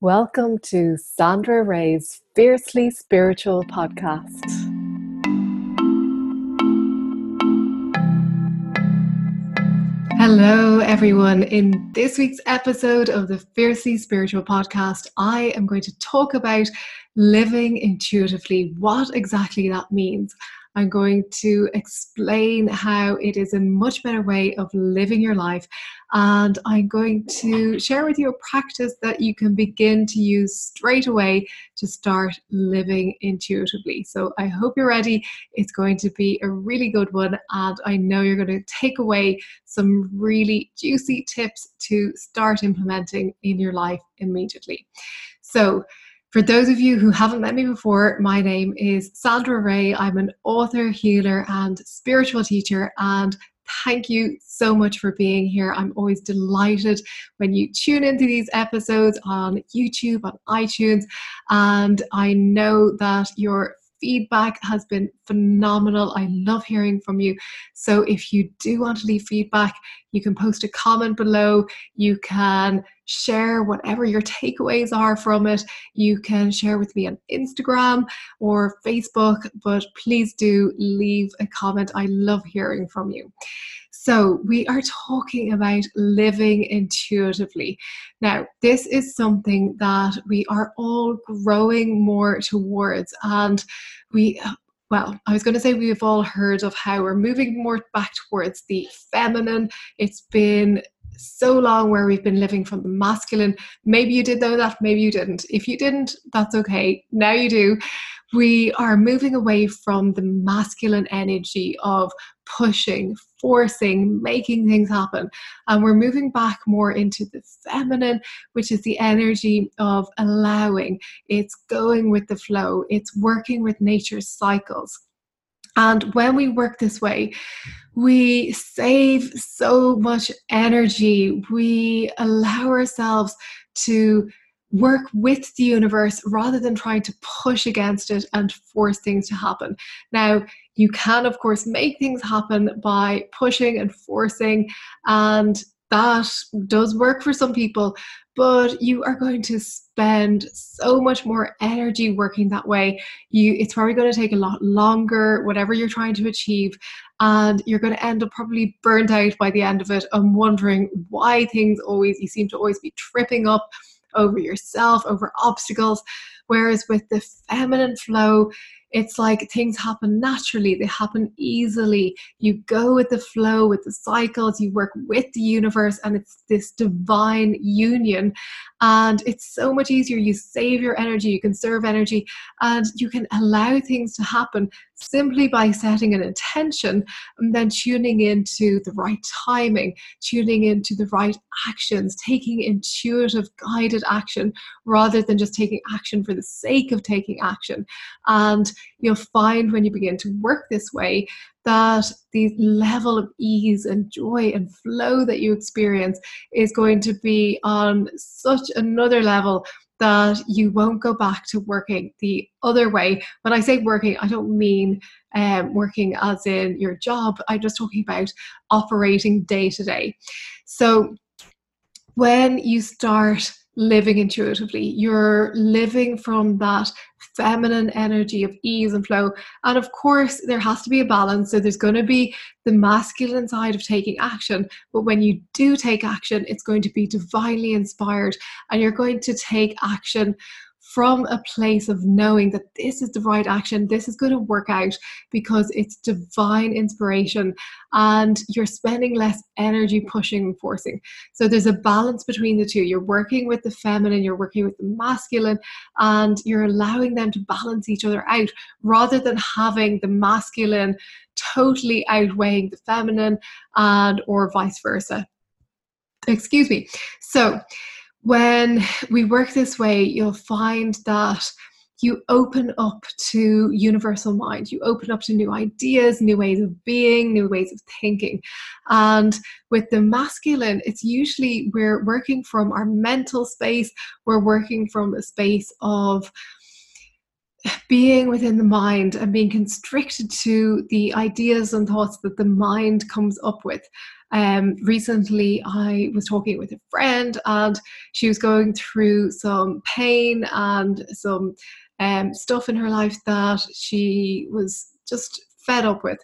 Welcome to Sandra Ray's Fiercely Spiritual podcast. Hello, everyone. In this week's episode of the Fiercely Spiritual podcast, I am going to talk about living intuitively, what exactly that means. I'm going to explain how it is a much better way of living your life. And I'm going to share with you a practice that you can begin to use straight away to start living intuitively. So I hope you're ready. It's going to be a really good one. And I know you're going to take away some really juicy tips to start implementing in your life immediately. So, for those of you who haven't met me before, my name is Sandra Ray. I'm an author, healer, and spiritual teacher. And thank you so much for being here. I'm always delighted when you tune into these episodes on YouTube, on iTunes. And I know that your feedback has been phenomenal. I love hearing from you. So if you do want to leave feedback, you can post a comment below. You can share whatever your takeaways are from it. You can share with me on Instagram or Facebook, but please do leave a comment. I love hearing from you. So, we are talking about living intuitively. Now, this is something that we are all growing more towards, and we well, I was going to say we've all heard of how we're moving more back towards the feminine. It's been so long where we've been living from the masculine. Maybe you did know that, maybe you didn't. If you didn't, that's okay. Now you do. We are moving away from the masculine energy of pushing, forcing, making things happen. And we're moving back more into the feminine, which is the energy of allowing. It's going with the flow, it's working with nature's cycles. And when we work this way, we save so much energy. We allow ourselves to work with the universe rather than trying to push against it and force things to happen. Now, you can, of course, make things happen by pushing and forcing, and that does work for some people, but you are going to spend so much more energy working that way. You it's probably going to take a lot longer, whatever you're trying to achieve, and you're going to end up probably burnt out by the end of it and wondering why things always you seem to always be tripping up over yourself, over obstacles. Whereas with the feminine flow, it's like things happen naturally, they happen easily. You go with the flow, with the cycles, you work with the universe, and it's this divine union. And it's so much easier. You save your energy, you conserve energy, and you can allow things to happen simply by setting an intention and then tuning into the right timing, tuning into the right actions, taking intuitive guided action rather than just taking action for the sake of taking action. And you'll find when you begin to work this way that the level of ease and joy and flow that you experience is going to be on such another level that you won't go back to working the other way. When I say working, I don't mean um, working as in your job, I'm just talking about operating day to day. So when you start living intuitively. You're living from that feminine energy of ease and flow. And of course, there has to be a balance. So there's going to be the masculine side of taking action. But when you do take action, it's going to be divinely inspired and you're going to take action from a place of knowing that this is the right action, this is going to work out because it's divine inspiration and you're spending less energy pushing and forcing. So there's a balance between the two. You're working with the feminine, you're working with the masculine, and you're allowing them to balance each other out rather than having the masculine totally outweighing the feminine and or vice versa. Excuse me. So when we work this way, you'll find that you open up to universal mind. You open up to new ideas, new ways of being, new ways of thinking. And with the masculine, it's usually we're working from our mental space, we're working from a space of being within the mind and being constricted to the ideas and thoughts that the mind comes up with. Um, recently, I was talking with a friend, and she was going through some pain and some um, stuff in her life that she was just fed up with.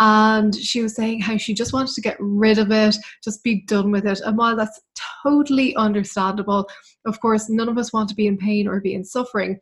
And she was saying how she just wanted to get rid of it, just be done with it. And while that's totally understandable, of course, none of us want to be in pain or be in suffering.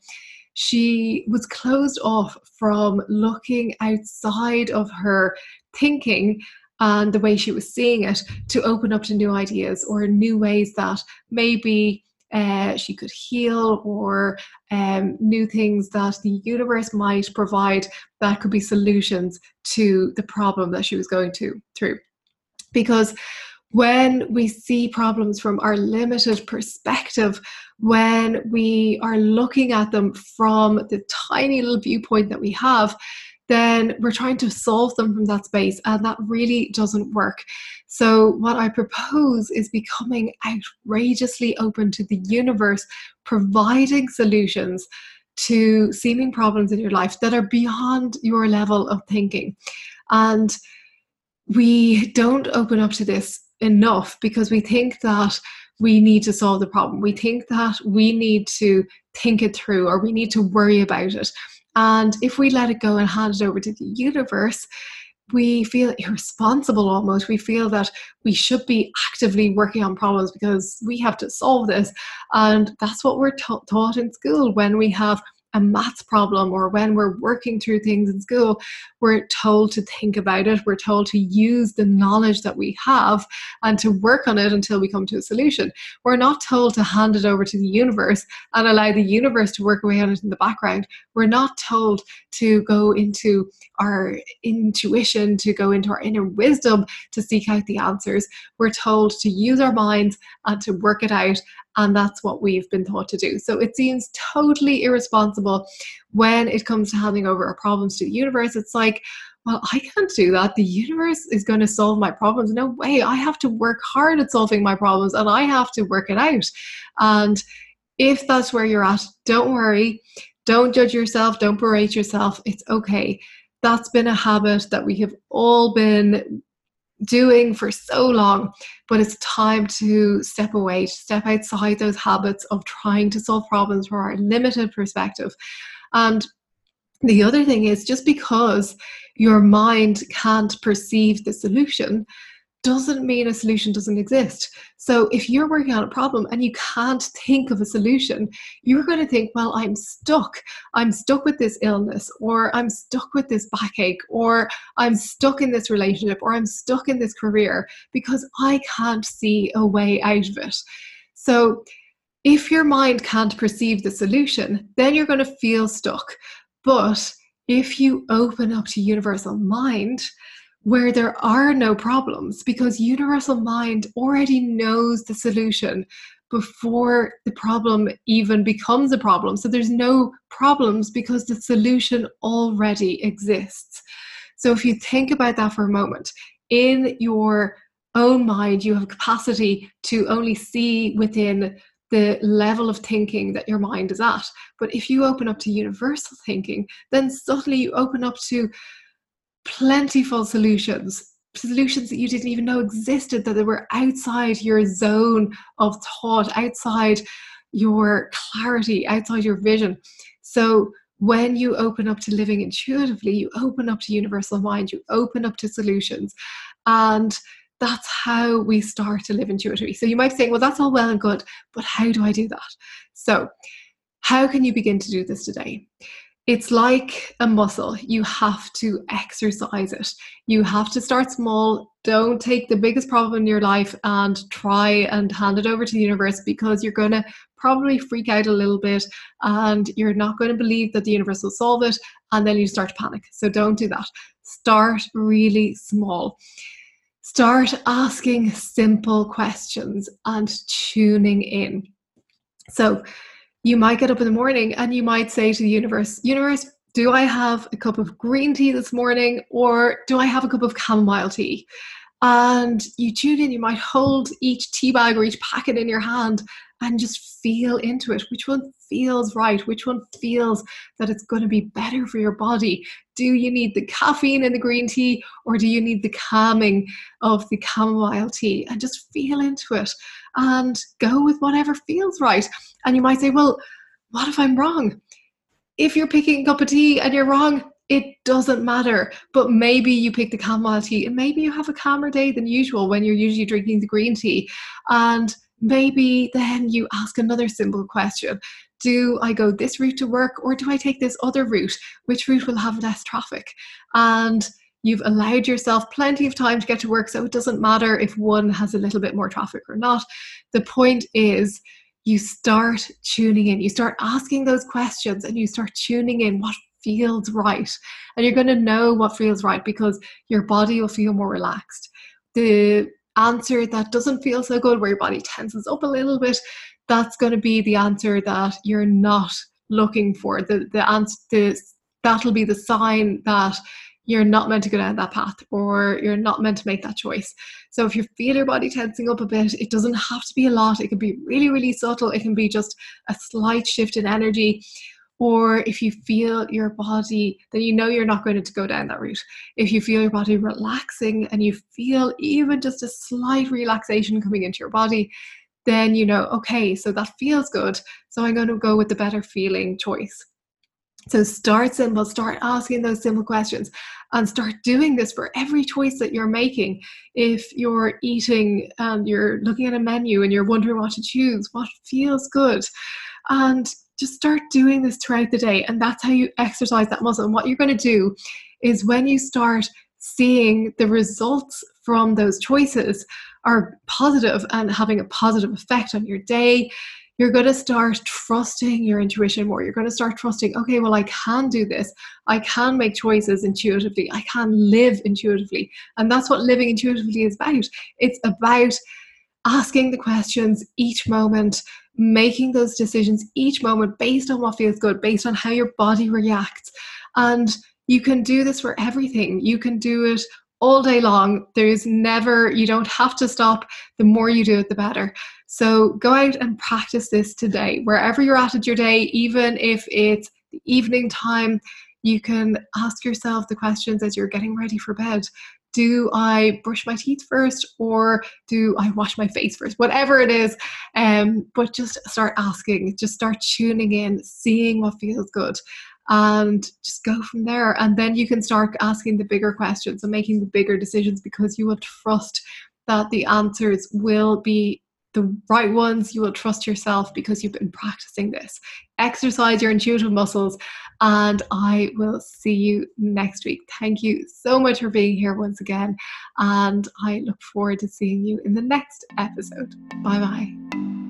She was closed off from looking outside of her thinking and the way she was seeing it to open up to new ideas or new ways that maybe uh, she could heal or um, new things that the universe might provide that could be solutions to the problem that she was going to through. Because when we see problems from our limited perspective, when we are looking at them from the tiny little viewpoint that we have, then we're trying to solve them from that space, and that really doesn't work. So, what I propose is becoming outrageously open to the universe, providing solutions to seeming problems in your life that are beyond your level of thinking. And we don't open up to this enough because we think that we need to solve the problem. We think that we need to think it through or we need to worry about it. And if we let it go and hand it over to the universe, we feel irresponsible almost. We feel that we should be actively working on problems because we have to solve this. And that's what we're ta- taught in school when we have a maths problem or when we're working through things in school, we're told to think about it. We're told to use the knowledge that we have and to work on it until we come to a solution. We're not told to hand it over to the universe and allow the universe to work away on it in the background. We're not told to go into our intuition, to go into our inner wisdom to seek out the answers. We're told to use our minds and to work it out and that's what we've been taught to do. So it seems totally irresponsible when it comes to handing over our problems to the universe. It's like, well, I can't do that. The universe is going to solve my problems. No way. I have to work hard at solving my problems and I have to work it out. And if that's where you're at, don't worry. Don't judge yourself. Don't berate yourself. It's okay. That's been a habit that we have all been doing for so long, but it's time to step away, to step outside those habits of trying to solve problems from our limited perspective. And the other thing is just because your mind can't perceive the solution doesn't mean a solution doesn't exist. So if you're working on a problem and you can't think of a solution, you're going to think, well, I'm stuck. I'm stuck with this illness, or I'm stuck with this backache, or I'm stuck in this relationship, or I'm stuck in this career because I can't see a way out of it. So if your mind can't perceive the solution, then you're going to feel stuck. But if you open up to universal mind, where there are no problems because universal mind already knows the solution before the problem even becomes a problem. So there's no problems because the solution already exists. So if you think about that for a moment, in your own mind, you have capacity to only see within the level of thinking that your mind is at. But if you open up to universal thinking, then suddenly you open up to plentiful solutions solutions that you didn't even know existed that they were outside your zone of thought outside your clarity outside your vision. So when you open up to living intuitively you open up to universal mind you open up to solutions and that's how we start to live intuitively. So you might say well that's all well and good but how do i do that? So how can you begin to do this today it's like a muscle. You have to exercise it. You have to start small. Don't take the biggest problem in your life and try and hand it over to the universe because you're going to probably freak out a little bit and you're not going to believe that the universe will solve it. And then you start to panic. So don't do that. Start really small. Start asking simple questions and tuning in. So, you might get up in the morning and you might say to the universe, Universe, do I have a cup of green tea this morning or do I have a cup of chamomile tea? And you tune in, you might hold each tea bag or each packet in your hand and just feel into it. Which one feels right? Which one feels that it's going to be better for your body? Do you need the caffeine in the green tea or do you need the calming of the chamomile tea? And just feel into it and go with whatever feels right. And you might say, well, what if I'm wrong? If you're picking a cup of tea and you're wrong, it doesn't matter. But maybe you pick the chamomile tea and maybe you have a calmer day than usual when you're usually drinking the green tea. And maybe then you ask another simple question Do I go this route to work or do I take this other route? Which route will have less traffic? And you've allowed yourself plenty of time to get to work, so it doesn't matter if one has a little bit more traffic or not. The point is, you start tuning in, you start asking those questions, and you start tuning in what feels right. And you're going to know what feels right because your body will feel more relaxed. The answer that doesn't feel so good, where your body tenses up a little bit, that's going to be the answer that you're not looking for. The the answer the, that'll be the sign that you're not meant to go down that path or you're not meant to make that choice. So if you feel your body tensing up a bit, it doesn't have to be a lot. It can be really, really subtle. It can be just a slight shift in energy or if you feel your body, then you know you're not going to go down that route. If you feel your body relaxing and you feel even just a slight relaxation coming into your body, then you know, okay, so that feels good. So I'm going to go with the better feeling choice. So start simple, start asking those simple questions and start doing this for every choice that you're making. If you're eating and you're looking at a menu and you're wondering what to choose, what feels good? And just start doing this throughout the day. And that's how you exercise that muscle. And what you're going to do is when you start seeing the results from those choices are positive and having a positive effect on your day, you're going to start trusting your intuition more. You're going to start trusting, okay, well, I can do this. I can make choices intuitively. I can live intuitively. And that's what living intuitively is about. It's about asking the questions each moment making those decisions each moment based on what feels good, based on how your body reacts. And you can do this for everything. You can do it all day long. There's never, you don't have to stop. The more you do it, the better. So go out and practice this today, wherever you're at at your day, even if it's the evening time. You can ask yourself the questions as you're getting ready for bed do I brush my teeth first or do I wash my face first? Whatever it is. Um, but just start asking, just start tuning in, seeing what feels good. And just go from there. And then you can start asking the bigger questions and making the bigger decisions because you will trust that the answers will be the right ones. You will trust yourself because you've been practicing this. Exercise your intuitive muscles, and I will see you next week. Thank you so much for being here once again, and I look forward to seeing you in the next episode. Bye bye.